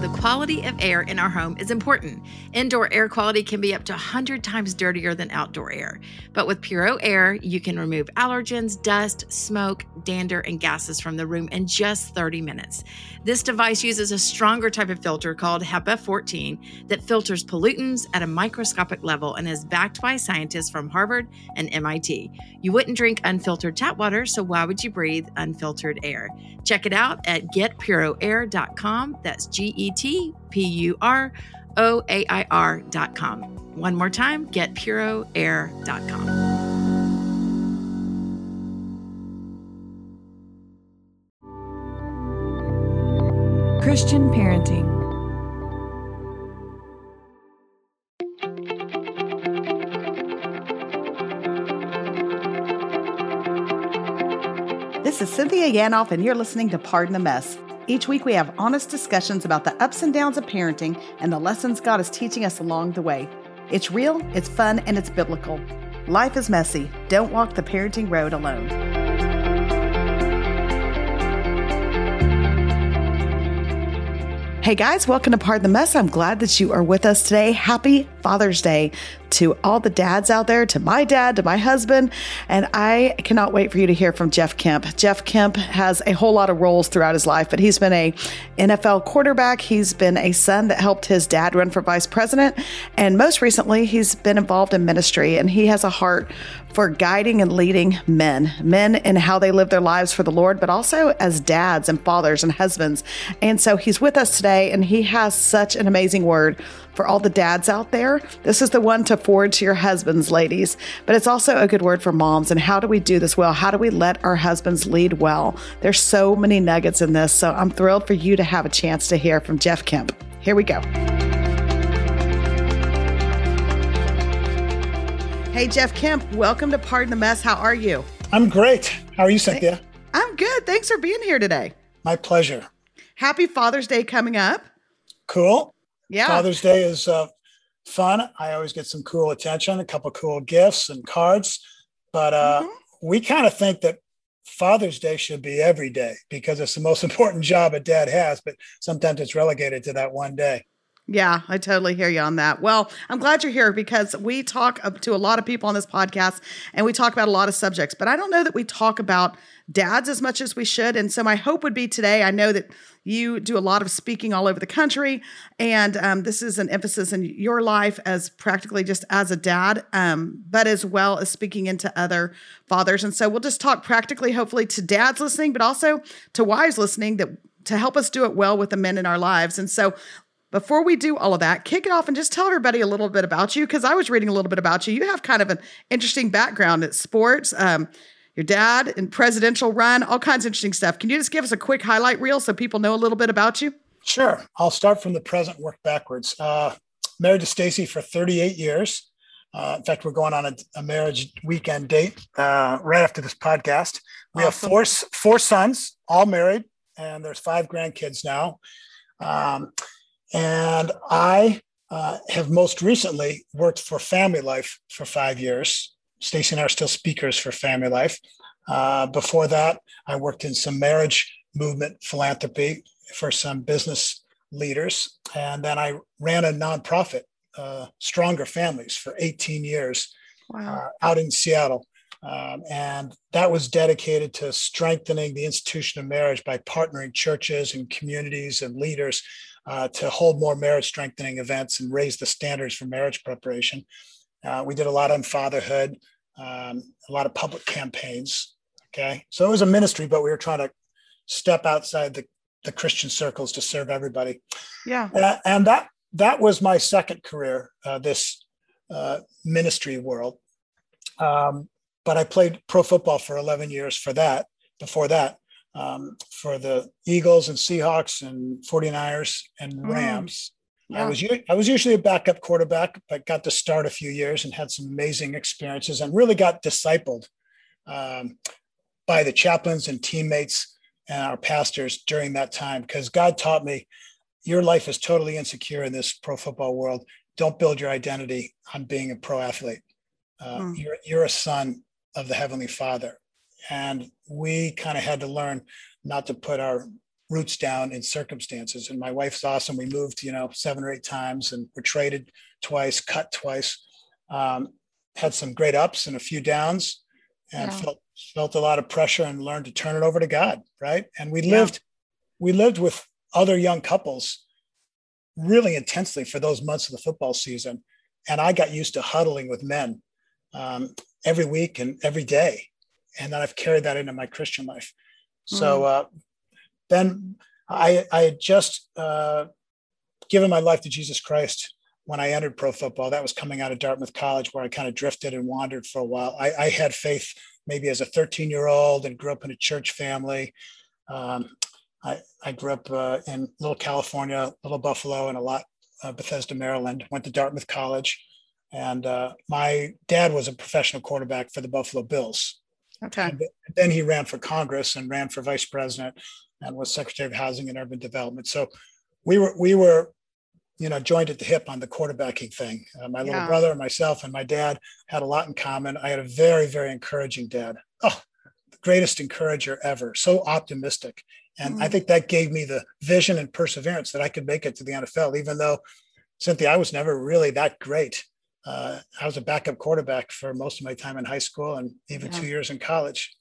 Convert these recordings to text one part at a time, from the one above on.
the quality of air in our home is important. Indoor air quality can be up to 100 times dirtier than outdoor air. But with Puro Air, you can remove allergens, dust, smoke, dander, and gases from the room in just 30 minutes. This device uses a stronger type of filter called HEPA 14 that filters pollutants at a microscopic level and is backed by scientists from Harvard and MIT. You wouldn't drink unfiltered tap water, so why would you breathe unfiltered air? Check it out at getpuroair.com. That's G E T P U R O A I R.com. One more time, getpuroair.com. Christian Parenting. This is Cynthia Yanof, and you're listening to Pardon the Mess. Each week, we have honest discussions about the ups and downs of parenting and the lessons God is teaching us along the way. It's real, it's fun, and it's biblical. Life is messy. Don't walk the parenting road alone. Hey guys, welcome to Pardon the Mess. I'm glad that you are with us today. Happy Father's Day to all the dads out there, to my dad, to my husband. And I cannot wait for you to hear from Jeff Kemp. Jeff Kemp has a whole lot of roles throughout his life, but he's been a NFL quarterback. He's been a son that helped his dad run for vice president. And most recently, he's been involved in ministry and he has a heart for guiding and leading men, men in how they live their lives for the Lord, but also as dads and fathers and husbands. And so he's with us today and he has such an amazing word for all the dads out there. This is the one to forward to your husbands, ladies, but it's also a good word for moms. And how do we do this well? How do we let our husbands lead well? There's so many nuggets in this. So I'm thrilled for you to have a chance to hear from Jeff Kemp. Here we go. Hey, Jeff Kemp, welcome to Pardon the Mess. How are you? I'm great. How are you, Cynthia? I'm good. Thanks for being here today. My pleasure. Happy Father's Day coming up. Cool. Yeah. Father's Day is uh, fun. I always get some cool attention, a couple cool gifts and cards. But uh, mm-hmm. we kind of think that Father's Day should be every day because it's the most important job a dad has, but sometimes it's relegated to that one day. Yeah, I totally hear you on that. Well, I'm glad you're here because we talk to a lot of people on this podcast and we talk about a lot of subjects, but I don't know that we talk about dads as much as we should. And so my hope would be today, I know that you do a lot of speaking all over the country, and um, this is an emphasis in your life as practically just as a dad, um, but as well as speaking into other fathers. And so we'll just talk practically, hopefully, to dads listening, but also to wives listening that to help us do it well with the men in our lives. And so before we do all of that, kick it off and just tell everybody a little bit about you because I was reading a little bit about you. You have kind of an interesting background at sports. Um, your dad and presidential run, all kinds of interesting stuff. Can you just give us a quick highlight reel so people know a little bit about you? Sure. I'll start from the present, work backwards. Uh, married to Stacy for 38 years. Uh, in fact, we're going on a, a marriage weekend date uh, right after this podcast. We awesome. have four four sons, all married, and there's five grandkids now. Um, and I uh, have most recently worked for Family Life for five years. Stacy and I are still speakers for Family Life. Uh, before that, I worked in some marriage movement philanthropy for some business leaders. And then I ran a nonprofit, uh, Stronger Families, for 18 years wow. Uh, out in Seattle. Um, and that was dedicated to strengthening the institution of marriage by partnering churches and communities and leaders uh, to hold more marriage strengthening events and raise the standards for marriage preparation. Uh, we did a lot on fatherhood, um, a lot of public campaigns. Okay. So it was a ministry, but we were trying to step outside the, the Christian circles to serve everybody. Yeah. Uh, and that, that was my second career, uh, this uh, ministry world. Um, but I played pro football for 11 years for that, before that um, for the Eagles and Seahawks and 49ers and mm. Rams. Mm, yeah. I was I was usually a backup quarterback, but got to start a few years and had some amazing experiences and really got discipled um, by the chaplains and teammates and our pastors during that time because God taught me your life is totally insecure in this pro football world. Don't build your identity on being a pro athlete. Uh, mm. You're you're a son of the Heavenly Father, and we kind of had to learn not to put our roots down in circumstances. And my wife's awesome. We moved, you know, seven or eight times and were traded twice, cut twice. Um, had some great ups and a few downs, and yeah. felt felt a lot of pressure and learned to turn it over to God. Right. And we lived, yeah. we lived with other young couples really intensely for those months of the football season. And I got used to huddling with men um, every week and every day. And that I've carried that into my Christian life. So mm. uh, then I, I had just uh, given my life to Jesus Christ when I entered pro football. That was coming out of Dartmouth College, where I kind of drifted and wandered for a while. I, I had faith maybe as a 13 year old and grew up in a church family. Um, I, I grew up uh, in Little California, Little Buffalo, and a lot uh, Bethesda, Maryland. Went to Dartmouth College, and uh, my dad was a professional quarterback for the Buffalo Bills. Okay. And then he ran for Congress and ran for vice president, and was Secretary of Housing and Urban Development. So we were we were, you know, joined at the hip on the quarterbacking thing. Uh, my yeah. little brother, myself, and my dad had a lot in common. I had a very very encouraging dad. Oh, the greatest encourager ever. So optimistic and mm-hmm. I think that gave me the vision and perseverance that I could make it to the NFL, even though Cynthia, I was never really that great. Uh, I was a backup quarterback for most of my time in high school and even yeah. two years in college.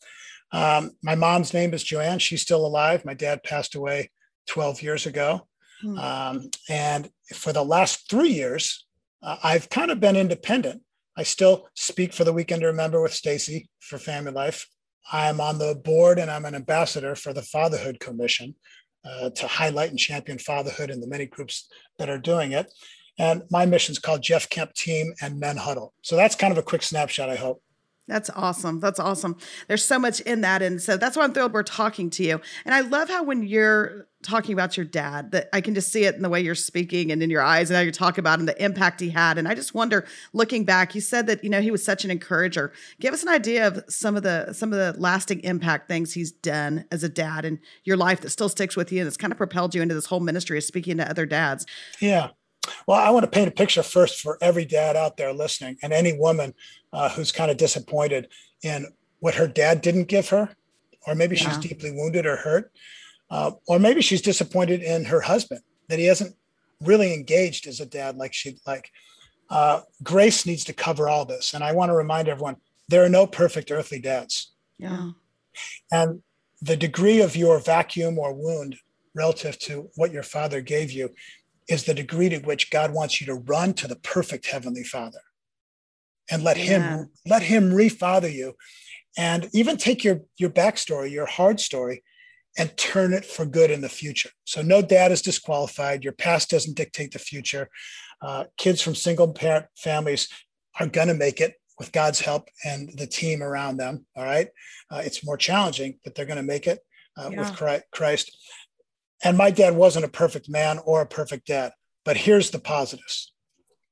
Um, my mom's name is Joanne. She's still alive. My dad passed away 12 years ago. Mm-hmm. Um, and for the last three years, uh, I've kind of been independent. I still speak for the Weekend to Remember with Stacy for Family Life. I'm on the board and I'm an ambassador for the Fatherhood Commission uh, to highlight and champion fatherhood and the many groups that are doing it. And my mission is called Jeff Kemp Team and Men Huddle. So that's kind of a quick snapshot, I hope. That's awesome. That's awesome. There's so much in that. And so that's why I'm thrilled we're talking to you. And I love how when you're talking about your dad, that I can just see it in the way you're speaking and in your eyes and how you're talking about him, the impact he had. And I just wonder, looking back, you said that, you know, he was such an encourager. Give us an idea of some of the some of the lasting impact things he's done as a dad in your life that still sticks with you and it's kind of propelled you into this whole ministry of speaking to other dads. Yeah. Well, I want to paint a picture first for every dad out there listening and any woman uh, who's kind of disappointed in what her dad didn't give her, or maybe yeah. she's deeply wounded or hurt, uh, or maybe she's disappointed in her husband that he hasn't really engaged as a dad like she'd like. Uh, grace needs to cover all this. And I want to remind everyone there are no perfect earthly dads. Yeah. And the degree of your vacuum or wound relative to what your father gave you is the degree to which God wants you to run to the perfect heavenly father. And let yeah. him let him refather you and even take your your backstory your hard story and turn it for good in the future. So no dad is disqualified. Your past doesn't dictate the future. Uh, kids from single parent families are going to make it with god's help and the team around them all right? Uh, it's more challenging but they're going to make it uh, yeah. with christ and my dad wasn't a perfect man or a perfect dad but here's the positives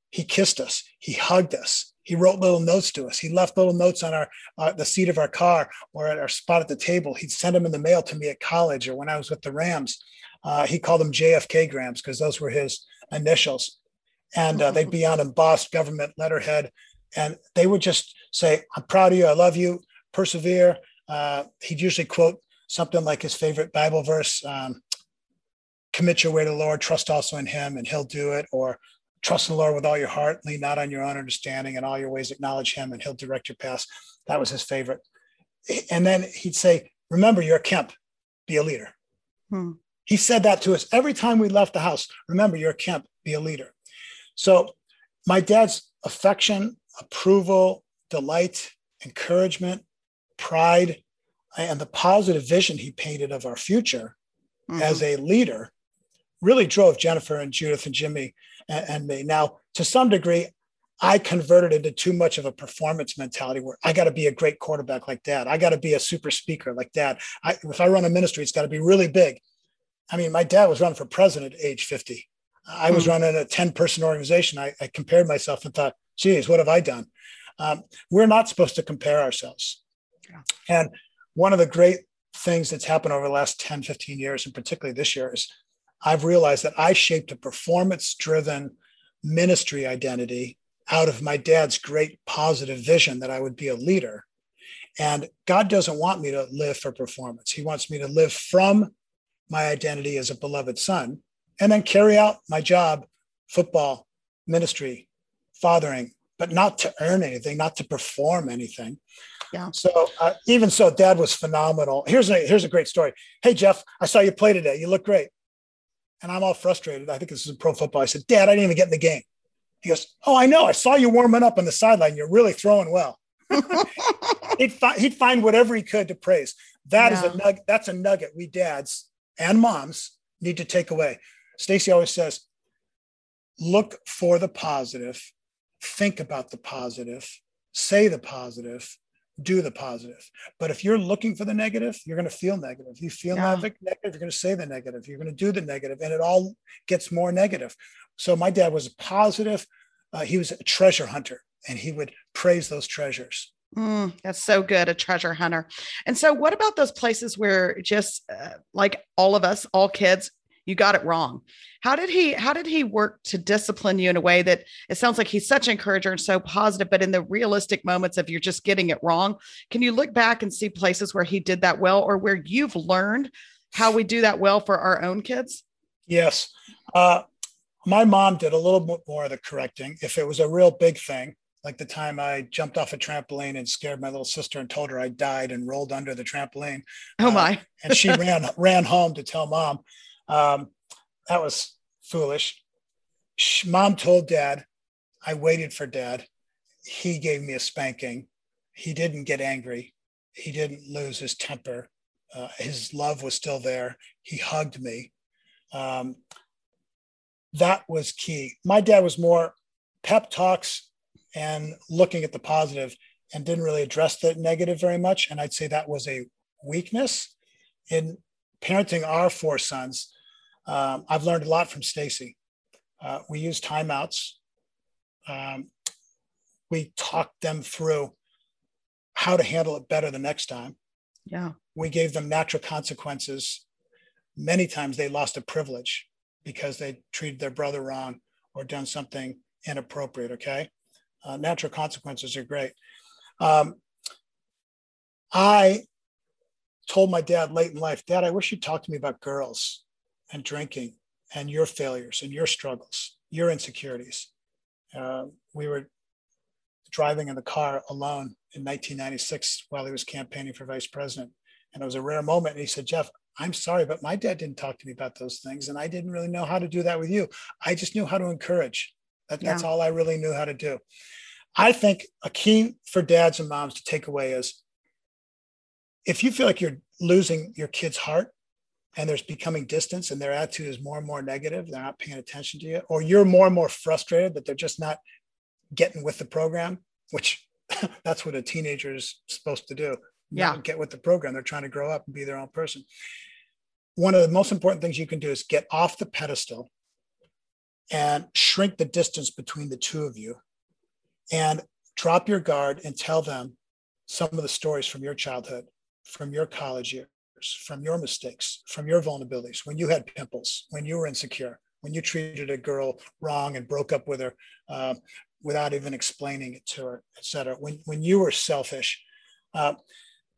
he kissed us he hugged us he wrote little notes to us. He left little notes on our uh, the seat of our car or at our spot at the table. He'd send them in the mail to me at college or when I was with the Rams. Uh, he called them JFK grams because those were his initials, and uh, they'd be on embossed government letterhead, and they would just say, "I'm proud of you. I love you. Persevere." Uh, he'd usually quote something like his favorite Bible verse. Um, commit your way to the Lord, trust also in him, and he'll do it. Or trust in the Lord with all your heart, lean not on your own understanding, and all your ways acknowledge Him, and He'll direct your paths. That was his favorite. And then he'd say, Remember, you're a Kemp, be a leader. Hmm. He said that to us every time we left the house. Remember, you're a Kemp, be a leader. So my dad's affection, approval, delight, encouragement, pride, and the positive vision he painted of our future mm-hmm. as a leader really drove Jennifer and Judith and Jimmy and, and me. Now, to some degree, I converted into too much of a performance mentality where I got to be a great quarterback like dad. I got to be a super speaker like dad. I, if I run a ministry, it's got to be really big. I mean, my dad was running for president at age 50. I was hmm. running a 10 person organization. I, I, compared myself and thought, geez, what have I done? Um, we're not supposed to compare ourselves. Yeah. And one of the great things that's happened over the last 10, 15 years, and particularly this year, is I've realized that I shaped a performance driven ministry identity out of my dad's great positive vision that I would be a leader. And God doesn't want me to live for performance. He wants me to live from my identity as a beloved son and then carry out my job, football, ministry, fathering, but not to earn anything, not to perform anything. Yeah. So uh, even so, Dad was phenomenal. Here's a here's a great story. Hey Jeff, I saw you play today. You look great. And I'm all frustrated. I think this is a pro football. I said, Dad, I didn't even get in the game. He goes, Oh, I know. I saw you warming up on the sideline. You're really throwing well. he'd, fi- he'd find whatever he could to praise. That yeah. is a nugget. That's a nugget we dads and moms need to take away. Stacy always says, look for the positive, think about the positive, say the positive, do the positive. But if you're looking for the negative, you're going to feel negative. You feel yeah. negative, you're going to say the negative. You're going to do the negative, and it all gets more negative. So my dad was positive. Uh, he was a treasure hunter, and he would praise those treasures. Mm, that's so good, a treasure hunter. And so, what about those places where just uh, like all of us, all kids, you got it wrong? How did he? How did he work to discipline you in a way that it sounds like he's such an encourager and so positive, but in the realistic moments of you're just getting it wrong, can you look back and see places where he did that well, or where you've learned how we do that well for our own kids? Yes. Uh, my mom did a little bit more of the correcting. If it was a real big thing, like the time I jumped off a trampoline and scared my little sister and told her I died and rolled under the trampoline. Oh my! Uh, and she ran ran home to tell mom. Um, that was foolish. Mom told dad. I waited for dad. He gave me a spanking. He didn't get angry. He didn't lose his temper. Uh, his love was still there. He hugged me. Um, that was key. My dad was more pep talks and looking at the positive and didn't really address the negative very much. And I'd say that was a weakness in parenting our four sons. Um, I've learned a lot from Stacy. Uh, we use timeouts. Um, we talked them through how to handle it better the next time. Yeah. We gave them natural consequences. Many times they lost a privilege because they treated their brother wrong or done something inappropriate. Okay uh, natural consequences are great. Um, I told my dad late in life, Dad, I wish you'd talk to me about girls and drinking and your failures and your struggles, your insecurities. Uh, we were driving in the car alone in 1996 while he was campaigning for vice president. And it was a rare moment. And he said, Jeff, I'm sorry, but my dad didn't talk to me about those things. And I didn't really know how to do that with you. I just knew how to encourage. That, yeah. That's all I really knew how to do. I think a key for dads and moms to take away is if you feel like you're losing your kid's heart and there's becoming distance and their attitude is more and more negative, they're not paying attention to you, or you're more and more frustrated that they're just not getting with the program, which that's what a teenager is supposed to do. Yeah. Get with the program. They're trying to grow up and be their own person. One of the most important things you can do is get off the pedestal and shrink the distance between the two of you and drop your guard and tell them some of the stories from your childhood, from your college years, from your mistakes, from your vulnerabilities, when you had pimples, when you were insecure, when you treated a girl wrong and broke up with her uh, without even explaining it to her, et cetera, when, when you were selfish. Uh,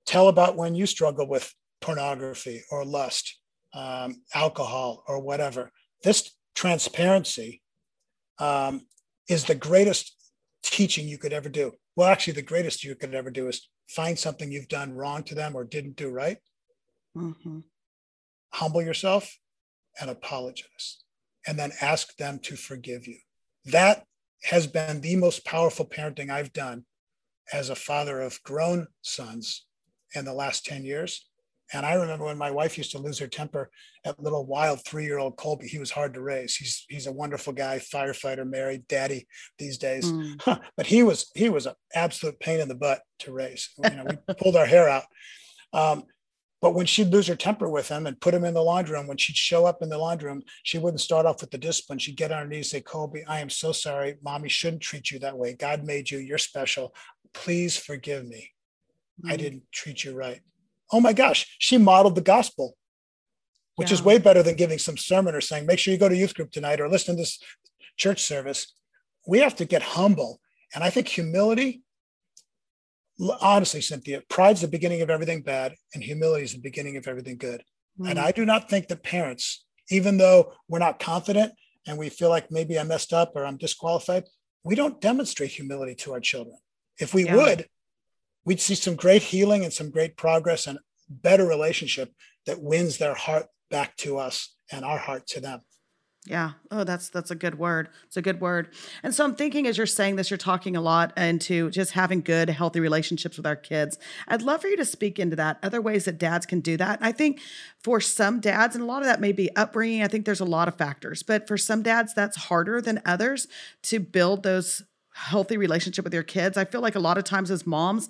tell about when you struggled with pornography or lust, um, alcohol, or whatever. This transparency um, is the greatest teaching you could ever do. Well, actually, the greatest you could ever do is find something you've done wrong to them or didn't do right. Mm-hmm. Humble yourself and apologize, and then ask them to forgive you. That has been the most powerful parenting I've done as a father of grown sons in the last 10 years. And I remember when my wife used to lose her temper at little wild three-year-old Colby. He was hard to raise. He's he's a wonderful guy, firefighter, married, daddy these days. Mm. but he was he was an absolute pain in the butt to raise. You know, we pulled our hair out. Um, but when she'd lose her temper with him and put him in the laundry room, when she'd show up in the laundry room, she wouldn't start off with the discipline. She'd get on her knees, and say, Colby, I am so sorry. Mommy shouldn't treat you that way. God made you. You're special. Please forgive me. Mm. I didn't treat you right oh my gosh, she modeled the gospel, which yeah. is way better than giving some sermon or saying, make sure you go to youth group tonight or listen to this church service. We have to get humble. And I think humility, honestly, Cynthia, pride's the beginning of everything bad, and humility is the beginning of everything good. Mm. And I do not think that parents, even though we're not confident and we feel like maybe I messed up or I'm disqualified, we don't demonstrate humility to our children. If we yeah. would, we'd see some great healing and some great progress and better relationship that wins their heart back to us and our heart to them. Yeah. Oh, that's that's a good word. It's a good word. And so I'm thinking as you're saying this, you're talking a lot into just having good, healthy relationships with our kids. I'd love for you to speak into that. Other ways that dads can do that. And I think for some dads, and a lot of that may be upbringing. I think there's a lot of factors, but for some dads, that's harder than others to build those healthy relationship with your kids. I feel like a lot of times as moms,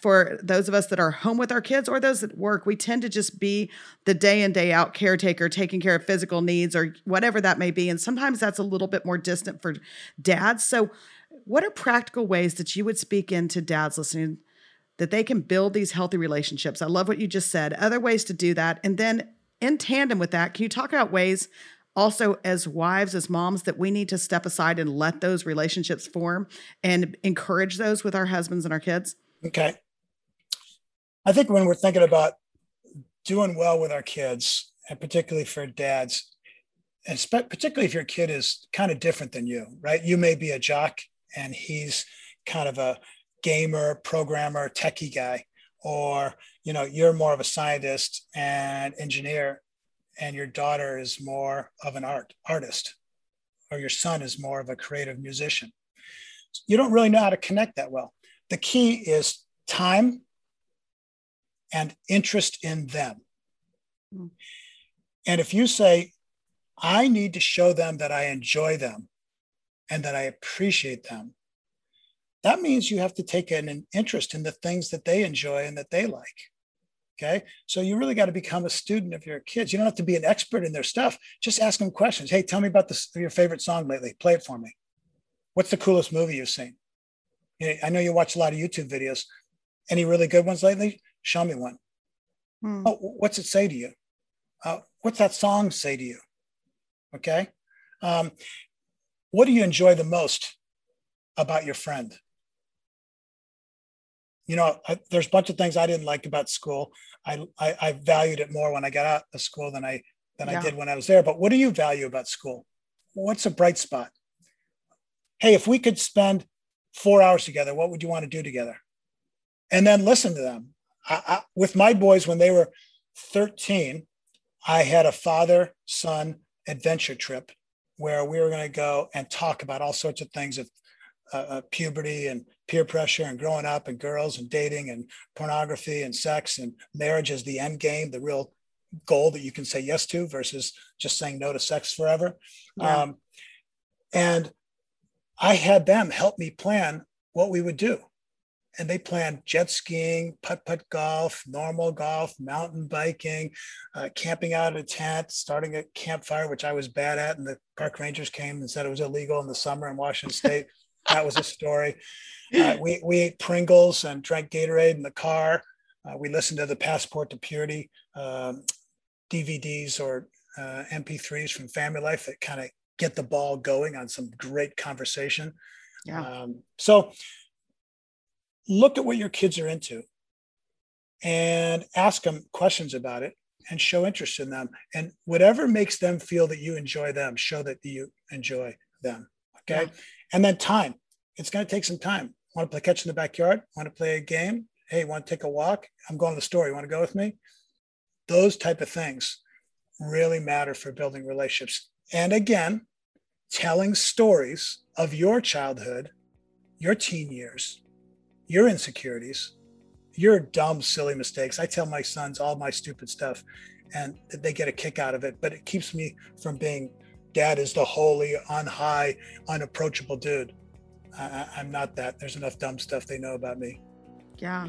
for those of us that are home with our kids or those that work, we tend to just be the day in, day out caretaker, taking care of physical needs or whatever that may be. And sometimes that's a little bit more distant for dads. So, what are practical ways that you would speak into dads listening that they can build these healthy relationships? I love what you just said. Other ways to do that. And then in tandem with that, can you talk about ways also as wives as moms that we need to step aside and let those relationships form and encourage those with our husbands and our kids. Okay. I think when we're thinking about doing well with our kids and particularly for dads and particularly if your kid is kind of different than you right? You may be a jock and he's kind of a gamer programmer techie guy or you know you're more of a scientist and engineer and your daughter is more of an art artist or your son is more of a creative musician. You don't really know how to connect that well. The key is time and interest in them. Mm. and if you say i need to show them that i enjoy them and that i appreciate them that means you have to take an interest in the things that they enjoy and that they like Okay. So you really got to become a student of your kids. You don't have to be an expert in their stuff. Just ask them questions. Hey, tell me about this, your favorite song lately. Play it for me. What's the coolest movie you've seen? You know, I know you watch a lot of YouTube videos. Any really good ones lately? Show me one. Hmm. Oh, what's it say to you? Uh, what's that song say to you? Okay. Um, what do you enjoy the most about your friend? You know, I, there's a bunch of things I didn't like about school. I, I, I valued it more when I got out of school than I than yeah. I did when I was there. But what do you value about school? What's a bright spot? Hey, if we could spend four hours together, what would you want to do together? And then listen to them. I, I, with my boys, when they were 13, I had a father son adventure trip where we were going to go and talk about all sorts of things of uh, uh, puberty and peer pressure and growing up and girls and dating and pornography and sex and marriage as the end game, the real goal that you can say yes to versus just saying no to sex forever. Yeah. Um, and I had them help me plan what we would do. And they planned jet skiing, putt putt golf, normal golf, mountain biking, uh, camping out in a tent, starting a campfire, which I was bad at. And the park rangers came and said it was illegal in the summer in Washington State that was a story. Uh, we, we ate Pringles and drank Gatorade in the car. Uh, we listened to the Passport to Purity um, DVDs or uh, MP3s from Family Life that kind of get the ball going on some great conversation. Yeah. Um, so look at what your kids are into and ask them questions about it and show interest in them. And whatever makes them feel that you enjoy them, show that you enjoy them. Okay. Yeah. And then time. It's going to take some time. Want to play catch in the backyard? Want to play a game? Hey, want to take a walk? I'm going to the store. You want to go with me? Those type of things really matter for building relationships. And again, telling stories of your childhood, your teen years, your insecurities, your dumb, silly mistakes. I tell my sons all my stupid stuff and they get a kick out of it, but it keeps me from being dad is the holy, on high, unapproachable dude. I, I'm not that. There's enough dumb stuff they know about me. Yeah.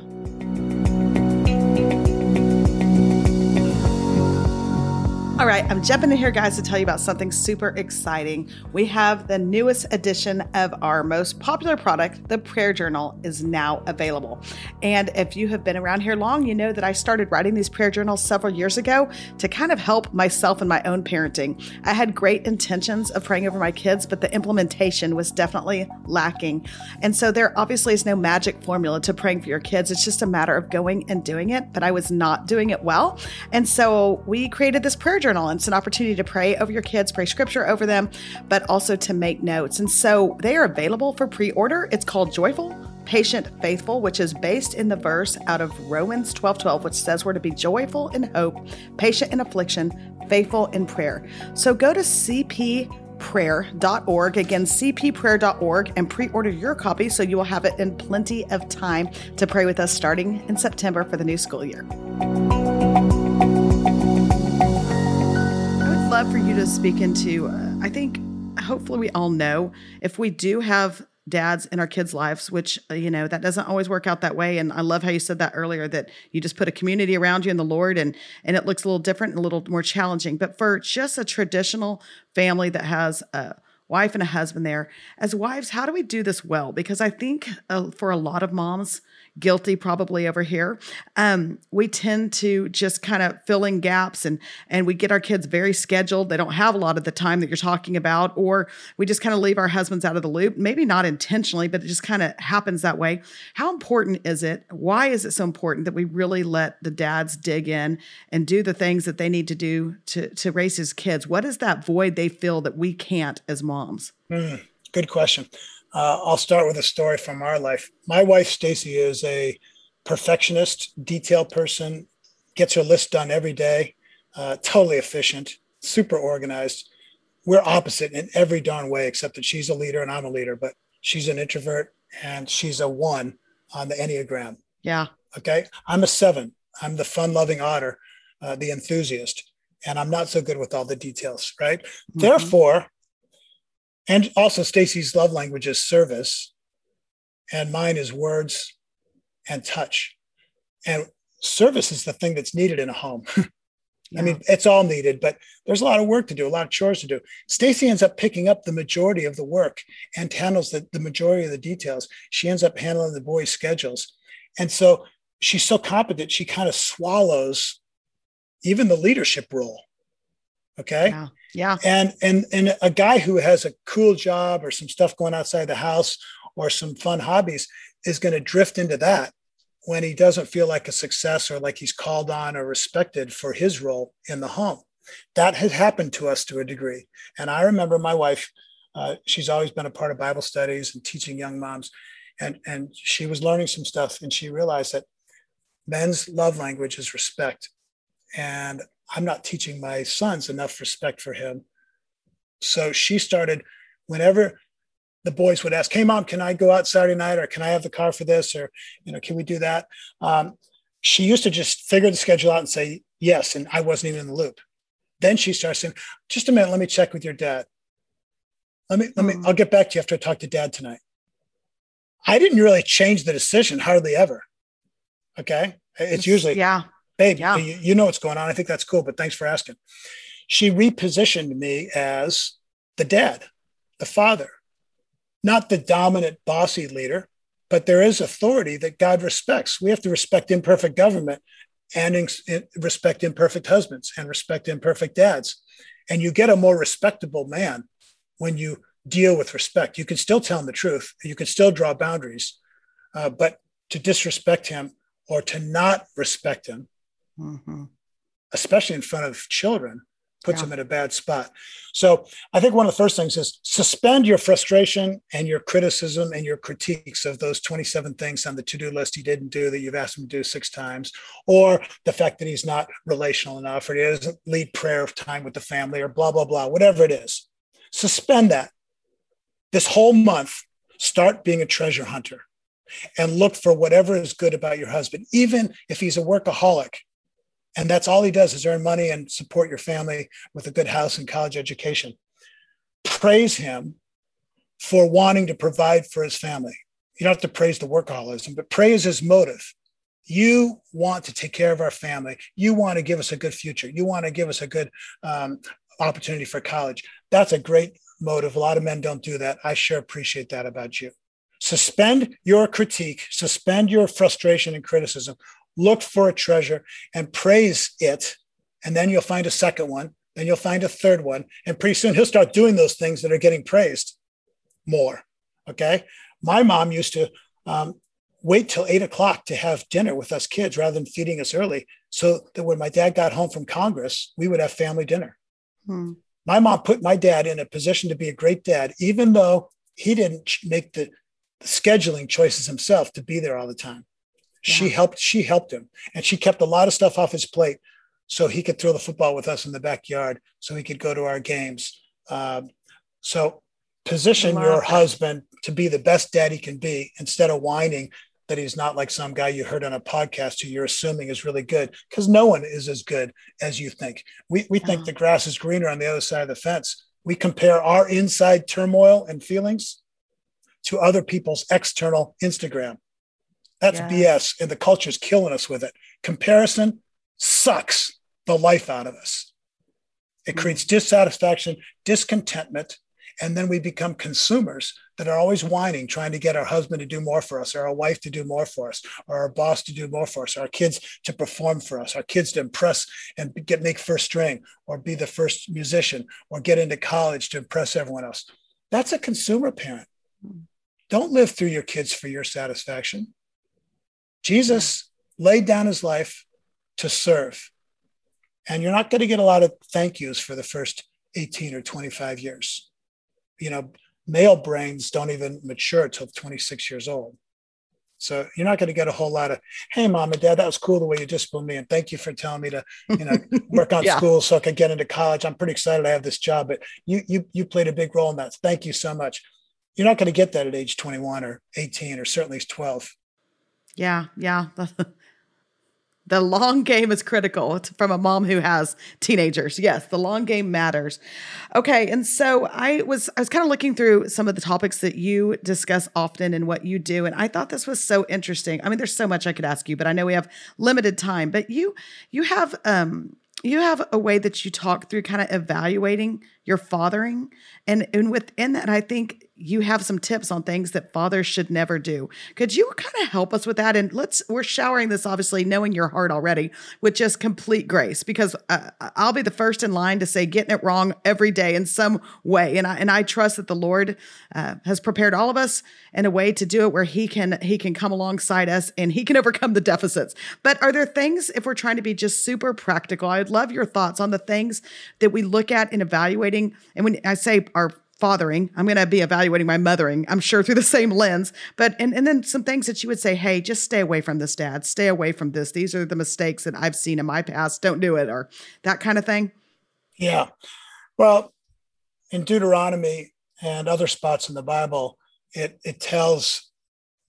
All right, I'm jumping in here, guys, to tell you about something super exciting. We have the newest edition of our most popular product, the Prayer Journal, is now available. And if you have been around here long, you know that I started writing these prayer journals several years ago to kind of help myself in my own parenting. I had great intentions of praying over my kids, but the implementation was definitely lacking. And so there obviously is no magic formula to praying for your kids. It's just a matter of going and doing it, but I was not doing it well. And so we created this prayer journal journal. And it's an opportunity to pray over your kids, pray scripture over them, but also to make notes. And so they are available for pre order. It's called Joyful patient faithful which is based in the verse out of romans 12 12 which says we're to be joyful in hope patient in affliction faithful in prayer so go to cpprayer.org again cpprayer.org and pre-order your copy so you will have it in plenty of time to pray with us starting in september for the new school year love for you to speak into. Uh, I think, hopefully, we all know if we do have dads in our kids' lives, which, uh, you know, that doesn't always work out that way. And I love how you said that earlier that you just put a community around you in the Lord and, and it looks a little different and a little more challenging. But for just a traditional family that has a wife and a husband there, as wives, how do we do this well? Because I think uh, for a lot of moms, guilty probably over here. Um, we tend to just kind of fill in gaps and and we get our kids very scheduled. They don't have a lot of the time that you're talking about, or we just kind of leave our husbands out of the loop. Maybe not intentionally, but it just kind of happens that way. How important is it? Why is it so important that we really let the dads dig in and do the things that they need to do to to raise his kids? What is that void they feel that we can't as moms? Mm, good question. Uh, I'll start with a story from our life. My wife, Stacy, is a perfectionist, detail person, gets her list done every day, uh, totally efficient, super organized. We're opposite in every darn way, except that she's a leader and I'm a leader, but she's an introvert and she's a one on the Enneagram. Yeah. Okay. I'm a seven. I'm the fun loving otter, uh, the enthusiast, and I'm not so good with all the details, right? Mm-hmm. Therefore, and also, Stacy's love language is service, and mine is words and touch. And service is the thing that's needed in a home. Yeah. I mean, it's all needed, but there's a lot of work to do, a lot of chores to do. Stacy ends up picking up the majority of the work and handles the, the majority of the details. She ends up handling the boys' schedules. And so she's so competent, she kind of swallows even the leadership role. Okay. Yeah. And and and a guy who has a cool job or some stuff going outside the house or some fun hobbies is going to drift into that when he doesn't feel like a success or like he's called on or respected for his role in the home. That has happened to us to a degree. And I remember my wife, uh, she's always been a part of Bible studies and teaching young moms. And, and she was learning some stuff and she realized that men's love language is respect. And I'm not teaching my sons enough respect for him. So she started whenever the boys would ask, Hey mom, can I go out Saturday night or can I have the car for this? Or, you know, can we do that? Um, she used to just figure the schedule out and say yes. And I wasn't even in the loop. Then she starts saying, just a minute, let me check with your dad. Let me, let me, I'll get back to you after I talk to dad tonight. I didn't really change the decision hardly ever. Okay. It's usually, yeah babe, yeah. you, you know what's going on. I think that's cool, but thanks for asking. She repositioned me as the dad, the father, not the dominant, bossy leader, but there is authority that God respects. We have to respect imperfect government and in, respect imperfect husbands and respect imperfect dads. And you get a more respectable man when you deal with respect. You can still tell him the truth, you can still draw boundaries, uh, but to disrespect him or to not respect him mm-hmm. especially in front of children, puts yeah. them in a bad spot. So I think one of the first things is suspend your frustration and your criticism and your critiques of those 27 things on the to-do list he didn't do that you've asked him to do six times, or the fact that he's not relational enough, or he doesn't lead prayer time with the family, or blah, blah, blah, whatever it is. Suspend that. This whole month, start being a treasure hunter and look for whatever is good about your husband, even if he's a workaholic and that's all he does is earn money and support your family with a good house and college education. Praise him for wanting to provide for his family. You don't have to praise the workaholism, but praise his motive. you want to take care of our family. You want to give us a good future. You want to give us a good um, opportunity for college. That's a great motive. A lot of men don't do that. I sure appreciate that about you. Suspend your critique, suspend your frustration and criticism. Look for a treasure and praise it. And then you'll find a second one. Then you'll find a third one. And pretty soon he'll start doing those things that are getting praised more. Okay. My mom used to um, wait till eight o'clock to have dinner with us kids rather than feeding us early so that when my dad got home from Congress, we would have family dinner. Hmm. My mom put my dad in a position to be a great dad, even though he didn't make the, the scheduling choices himself to be there all the time. She helped, she helped him and she kept a lot of stuff off his plate so he could throw the football with us in the backyard, so he could go to our games. Um, so position your that. husband to be the best dad he can be instead of whining that he's not like some guy you heard on a podcast who you're assuming is really good because no one is as good as you think. We, we think the grass is greener on the other side of the fence. We compare our inside turmoil and feelings to other people's external Instagram. That's yeah. BS, and the culture's killing us with it. Comparison sucks the life out of us. It mm-hmm. creates dissatisfaction, discontentment, and then we become consumers that are always whining, trying to get our husband to do more for us, or our wife to do more for us, or our boss to do more for us, or our kids to perform for us, our kids to impress and get make first string, or be the first musician, or get into college to impress everyone else. That's a consumer parent. Don't live through your kids for your satisfaction. Jesus laid down his life to serve. And you're not going to get a lot of thank yous for the first 18 or 25 years you know, male brains don't even mature till 26 years old. So you're not going to get a whole lot of, hey, mom and dad, that was cool the way you disciplined me. And thank you for telling me to, you know, work on yeah. school so I could get into college. I'm pretty excited I have this job, but you, you, you played a big role in that. Thank you so much. You're not going to get that at age 21 or 18 or certainly 12. Yeah. Yeah. The long game is critical it's from a mom who has teenagers. Yes, the long game matters. Okay, and so I was I was kind of looking through some of the topics that you discuss often and what you do and I thought this was so interesting. I mean there's so much I could ask you, but I know we have limited time, but you you have um you have a way that you talk through kind of evaluating your fathering and and within that I think you have some tips on things that fathers should never do. Could you kind of help us with that? And let's, we're showering this obviously knowing your heart already with just complete grace because uh, I'll be the first in line to say getting it wrong every day in some way. And I, and I trust that the Lord uh, has prepared all of us in a way to do it where he can, he can come alongside us and he can overcome the deficits. But are there things, if we're trying to be just super practical, I'd love your thoughts on the things that we look at in evaluating. And when I say our fathering. I'm going to be evaluating my mothering, I'm sure through the same lens. But, and, and then some things that you would say, hey, just stay away from this, dad. Stay away from this. These are the mistakes that I've seen in my past. Don't do it, or that kind of thing. Yeah. Well, in Deuteronomy and other spots in the Bible, it, it tells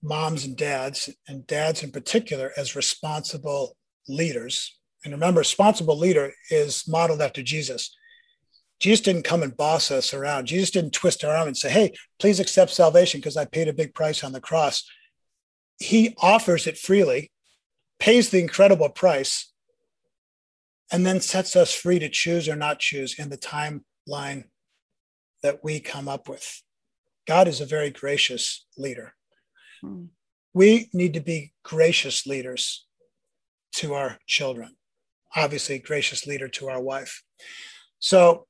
moms and dads, and dads in particular, as responsible leaders. And remember, responsible leader is modeled after Jesus. Jesus didn't come and boss us around. Jesus didn't twist our arm and say, hey, please accept salvation because I paid a big price on the cross. He offers it freely, pays the incredible price, and then sets us free to choose or not choose in the timeline that we come up with. God is a very gracious leader. Hmm. We need to be gracious leaders to our children, obviously, gracious leader to our wife. So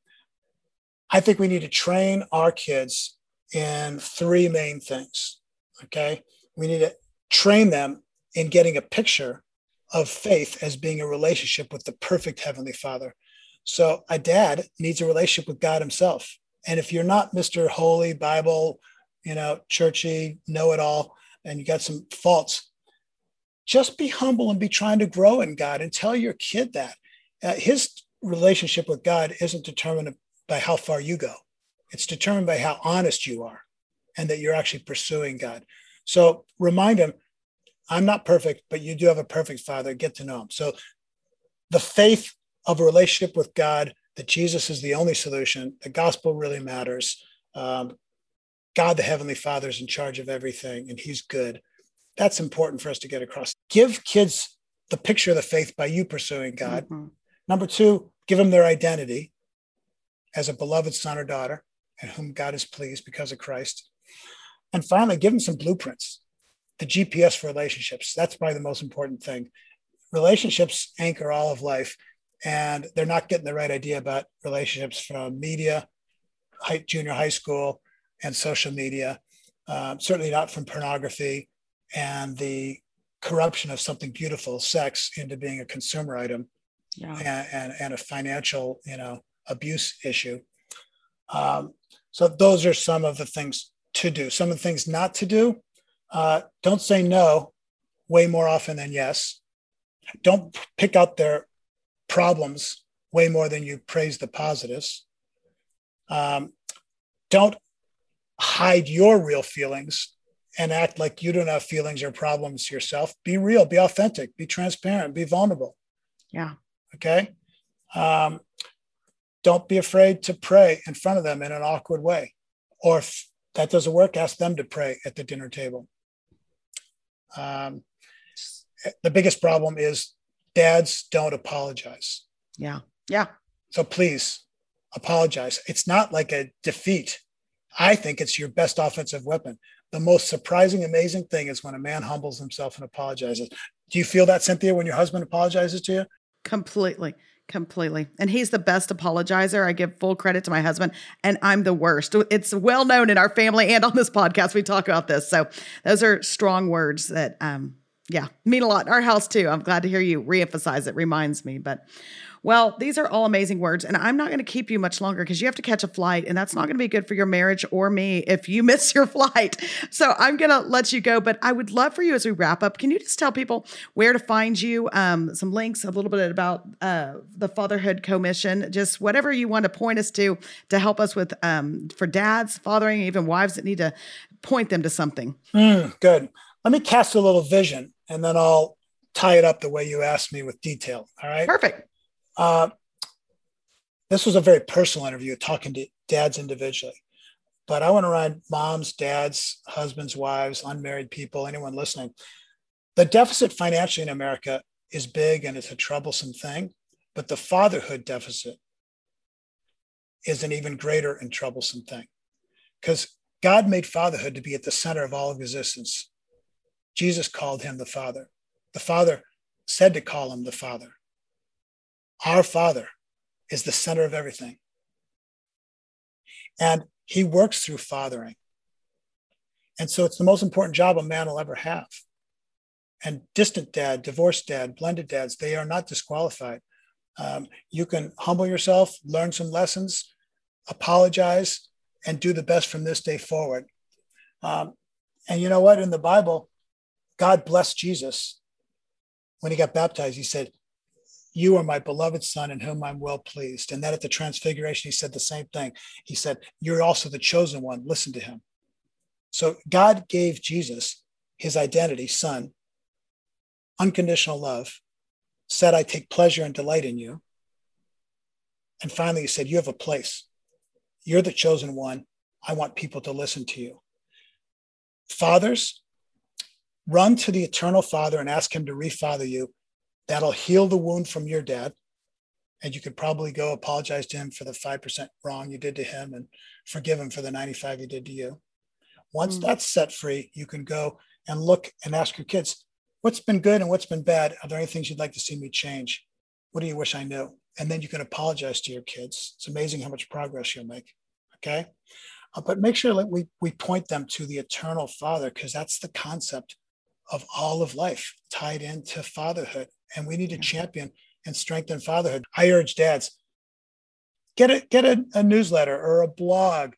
I think we need to train our kids in three main things. Okay. We need to train them in getting a picture of faith as being a relationship with the perfect Heavenly Father. So a dad needs a relationship with God Himself. And if you're not Mr. Holy, Bible, you know, churchy, know it all, and you got some faults, just be humble and be trying to grow in God and tell your kid that. Uh, his relationship with God isn't determined by how far you go. It's determined by how honest you are and that you're actually pursuing God. So remind him, I'm not perfect, but you do have a perfect father. Get to know him. So the faith of a relationship with God, that Jesus is the only solution, the gospel really matters. Um, God, the Heavenly Father, is in charge of everything and he's good. That's important for us to get across. Give kids the picture of the faith by you pursuing God. Mm-hmm. Number two, give them their identity as a beloved son or daughter and whom God is pleased because of Christ. And finally, give them some blueprints, the GPS for relationships. That's probably the most important thing. Relationships anchor all of life, and they're not getting the right idea about relationships from media, high, junior high school, and social media. Um, certainly not from pornography and the corruption of something beautiful, sex, into being a consumer item yeah. and, and, and, a financial, you know, abuse issue. Um, so those are some of the things to do. Some of the things not to do. Uh, don't say no way more often than yes. Don't pick out their problems way more than you praise the positives. Um, don't hide your real feelings and act like you don't have feelings or problems yourself. Be real, be authentic, be transparent, be vulnerable. Yeah. Okay. Um, don't be afraid to pray in front of them in an awkward way. Or if that doesn't work, ask them to pray at the dinner table. Um, the biggest problem is dads don't apologize. Yeah. Yeah. So please apologize. It's not like a defeat. I think it's your best offensive weapon. The most surprising, amazing thing is when a man humbles himself and apologizes. Do you feel that, Cynthia, when your husband apologizes to you? Completely. Completely. And he's the best apologizer. I give full credit to my husband, and I'm the worst. It's well known in our family and on this podcast. We talk about this. So those are strong words that, um, yeah, mean a lot our house too. I'm glad to hear you reemphasize it. Reminds me. But well, these are all amazing words, and I'm not going to keep you much longer because you have to catch a flight, and that's not going to be good for your marriage or me if you miss your flight. So I'm going to let you go, but I would love for you as we wrap up. Can you just tell people where to find you, um, some links, a little bit about uh, the Fatherhood Commission, just whatever you want to point us to to help us with um, for dads, fathering, even wives that need to point them to something. Mm, good. Let me cast a little vision, and then I'll tie it up the way you asked me with detail. All right. Perfect. Uh, this was a very personal interview, talking to dads individually. But I want to remind moms, dads, husbands, wives, unmarried people, anyone listening. The deficit financially in America is big and it's a troublesome thing, but the fatherhood deficit is an even greater and troublesome thing because God made fatherhood to be at the center of all of existence. Jesus called him the Father. The Father said to call him the Father. Our Father is the center of everything. And he works through fathering. And so it's the most important job a man will ever have. And distant dad, divorced dad, blended dads, they are not disqualified. Um, you can humble yourself, learn some lessons, apologize, and do the best from this day forward. Um, and you know what? In the Bible, God blessed Jesus when he got baptized. He said, you are my beloved son in whom I'm well pleased. And then at the transfiguration, he said the same thing. He said, You're also the chosen one. Listen to him. So God gave Jesus his identity, son, unconditional love, said, I take pleasure and delight in you. And finally, he said, You have a place. You're the chosen one. I want people to listen to you. Fathers, run to the eternal Father and ask him to refather you That'll heal the wound from your dad. And you could probably go apologize to him for the 5% wrong you did to him and forgive him for the 95 he did to you. Once mm. that's set free, you can go and look and ask your kids, what's been good and what's been bad? Are there any things you'd like to see me change? What do you wish I knew? And then you can apologize to your kids. It's amazing how much progress you'll make. Okay. Uh, but make sure that we, we point them to the eternal father because that's the concept of all of life tied into fatherhood and we need to champion and strengthen fatherhood. I urge dads get a get a, a newsletter or a blog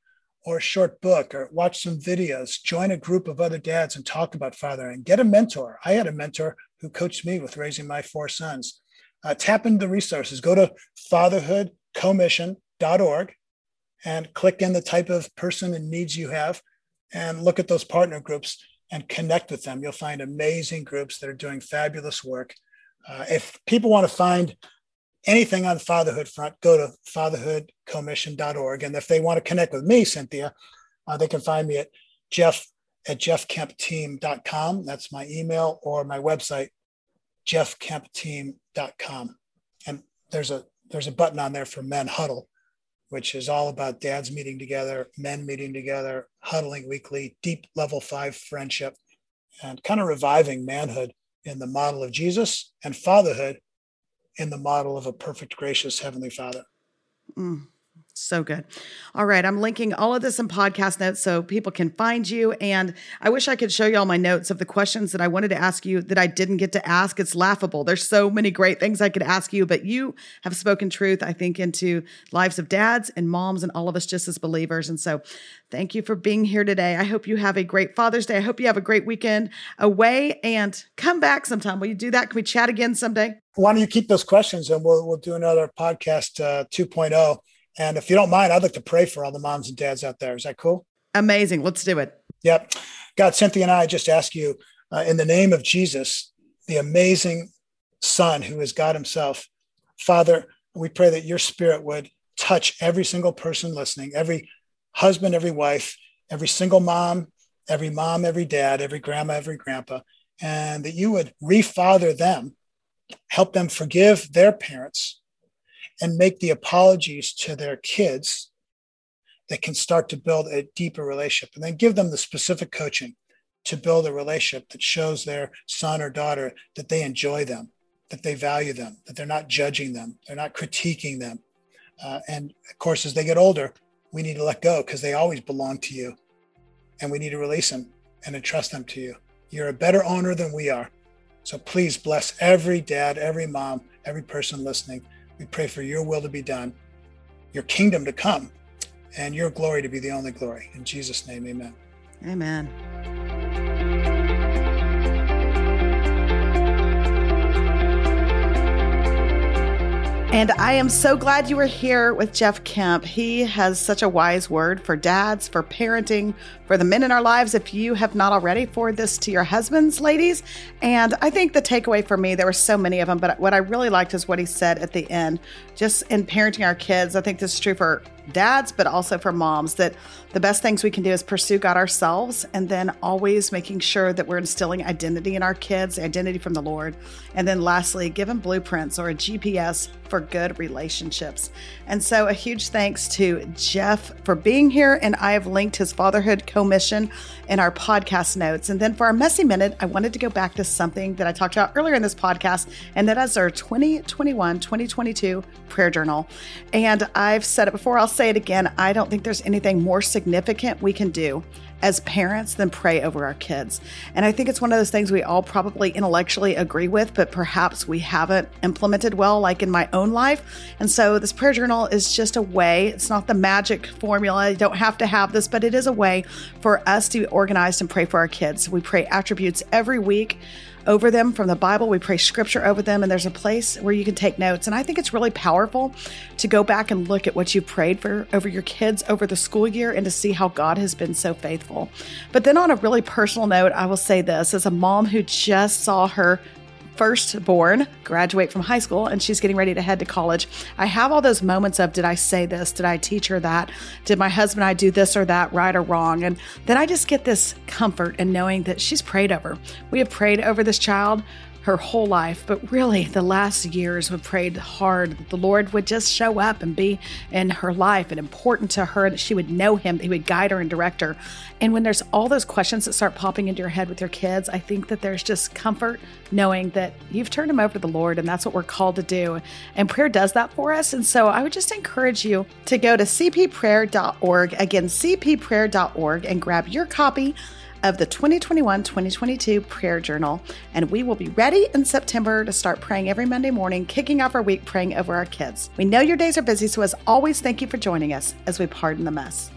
or a short book or watch some videos. Join a group of other dads and talk about fathering. Get a mentor. I had a mentor who coached me with raising my four sons. Uh, tap into the resources. Go to fatherhoodcommission.org and click in the type of person and needs you have and look at those partner groups and connect with them. You'll find amazing groups that are doing fabulous work uh, if people want to find anything on the fatherhood front, go to fatherhoodcommission.org. And if they want to connect with me, Cynthia, uh, they can find me at Jeff at jeffkempteam.com. That's my email or my website, jeffkempteam.com. And there's a there's a button on there for Men Huddle, which is all about dads meeting together, men meeting together, huddling weekly, deep level five friendship, and kind of reviving manhood in the model of Jesus and fatherhood in the model of a perfect, gracious Heavenly Father. Mm. So good. All right. I'm linking all of this in podcast notes so people can find you. And I wish I could show you all my notes of the questions that I wanted to ask you that I didn't get to ask. It's laughable. There's so many great things I could ask you, but you have spoken truth, I think, into lives of dads and moms and all of us just as believers. And so thank you for being here today. I hope you have a great Father's Day. I hope you have a great weekend away and come back sometime. Will you do that? Can we chat again someday? Why don't you keep those questions and we'll, we'll do another podcast uh, 2.0 and if you don't mind, I'd like to pray for all the moms and dads out there. Is that cool? Amazing. Let's do it. Yep. God, Cynthia and I just ask you uh, in the name of Jesus, the amazing Son who is God Himself, Father, we pray that your spirit would touch every single person listening, every husband, every wife, every single mom, every mom, every dad, every grandma, every grandpa, and that you would refather them, help them forgive their parents, and make the apologies to their kids that can start to build a deeper relationship and then give them the specific coaching to build a relationship that shows their son or daughter that they enjoy them, that they value them, that they're not judging them, they're not critiquing them. Uh, and of course, as they get older, we need to let go because they always belong to you. And we need to release them and entrust them to you. You're a better owner than we are. So please bless every dad, every mom, every person listening we pray for your will to be done, your kingdom to come, and your glory to be the only glory. In Jesus' name, amen. Amen. And I am so glad you were here with Jeff Kemp. He has such a wise word for dads, for parenting, for the men in our lives. If you have not already, forward this to your husbands, ladies. And I think the takeaway for me, there were so many of them, but what I really liked is what he said at the end. Just in parenting our kids, I think this is true for dads, but also for moms, that the best things we can do is pursue God ourselves and then always making sure that we're instilling identity in our kids, identity from the Lord. And then lastly, give them blueprints or a GPS for good relationships. And so a huge thanks to Jeff for being here. And I have linked his fatherhood commission in our podcast notes. And then for our messy minute, I wanted to go back to something that I talked about earlier in this podcast, and that is our 2021 2022 prayer journal. And I've said it before, I'll say it again. I don't think there's anything more significant we can do as parents than pray over our kids. And I think it's one of those things we all probably intellectually agree with, but perhaps we haven't implemented well, like in my own life. And so this prayer journal is just a way, it's not the magic formula. You don't have to have this, but it is a way for us to be organized and pray for our kids. We pray attributes every week over them from the Bible. We pray scripture over them, and there's a place where you can take notes. And I think it's really powerful to go back and look at what you prayed for over your kids over the school year and to see how God has been so faithful. But then, on a really personal note, I will say this as a mom who just saw her firstborn graduate from high school and she's getting ready to head to college. I have all those moments of did I say this? Did I teach her that? Did my husband and I do this or that right or wrong? And then I just get this comfort in knowing that she's prayed over. We have prayed over this child her whole life, but really the last years we've prayed hard that the Lord would just show up and be in her life and important to her, that she would know him, that he would guide her and direct her. And when there's all those questions that start popping into your head with your kids, I think that there's just comfort knowing that you've turned them over to the Lord and that's what we're called to do. And prayer does that for us. And so I would just encourage you to go to cpprayer.org, again, cpprayer.org, and grab your copy of the 2021 2022 prayer journal. And we will be ready in September to start praying every Monday morning, kicking off our week praying over our kids. We know your days are busy, so as always, thank you for joining us as we pardon the mess.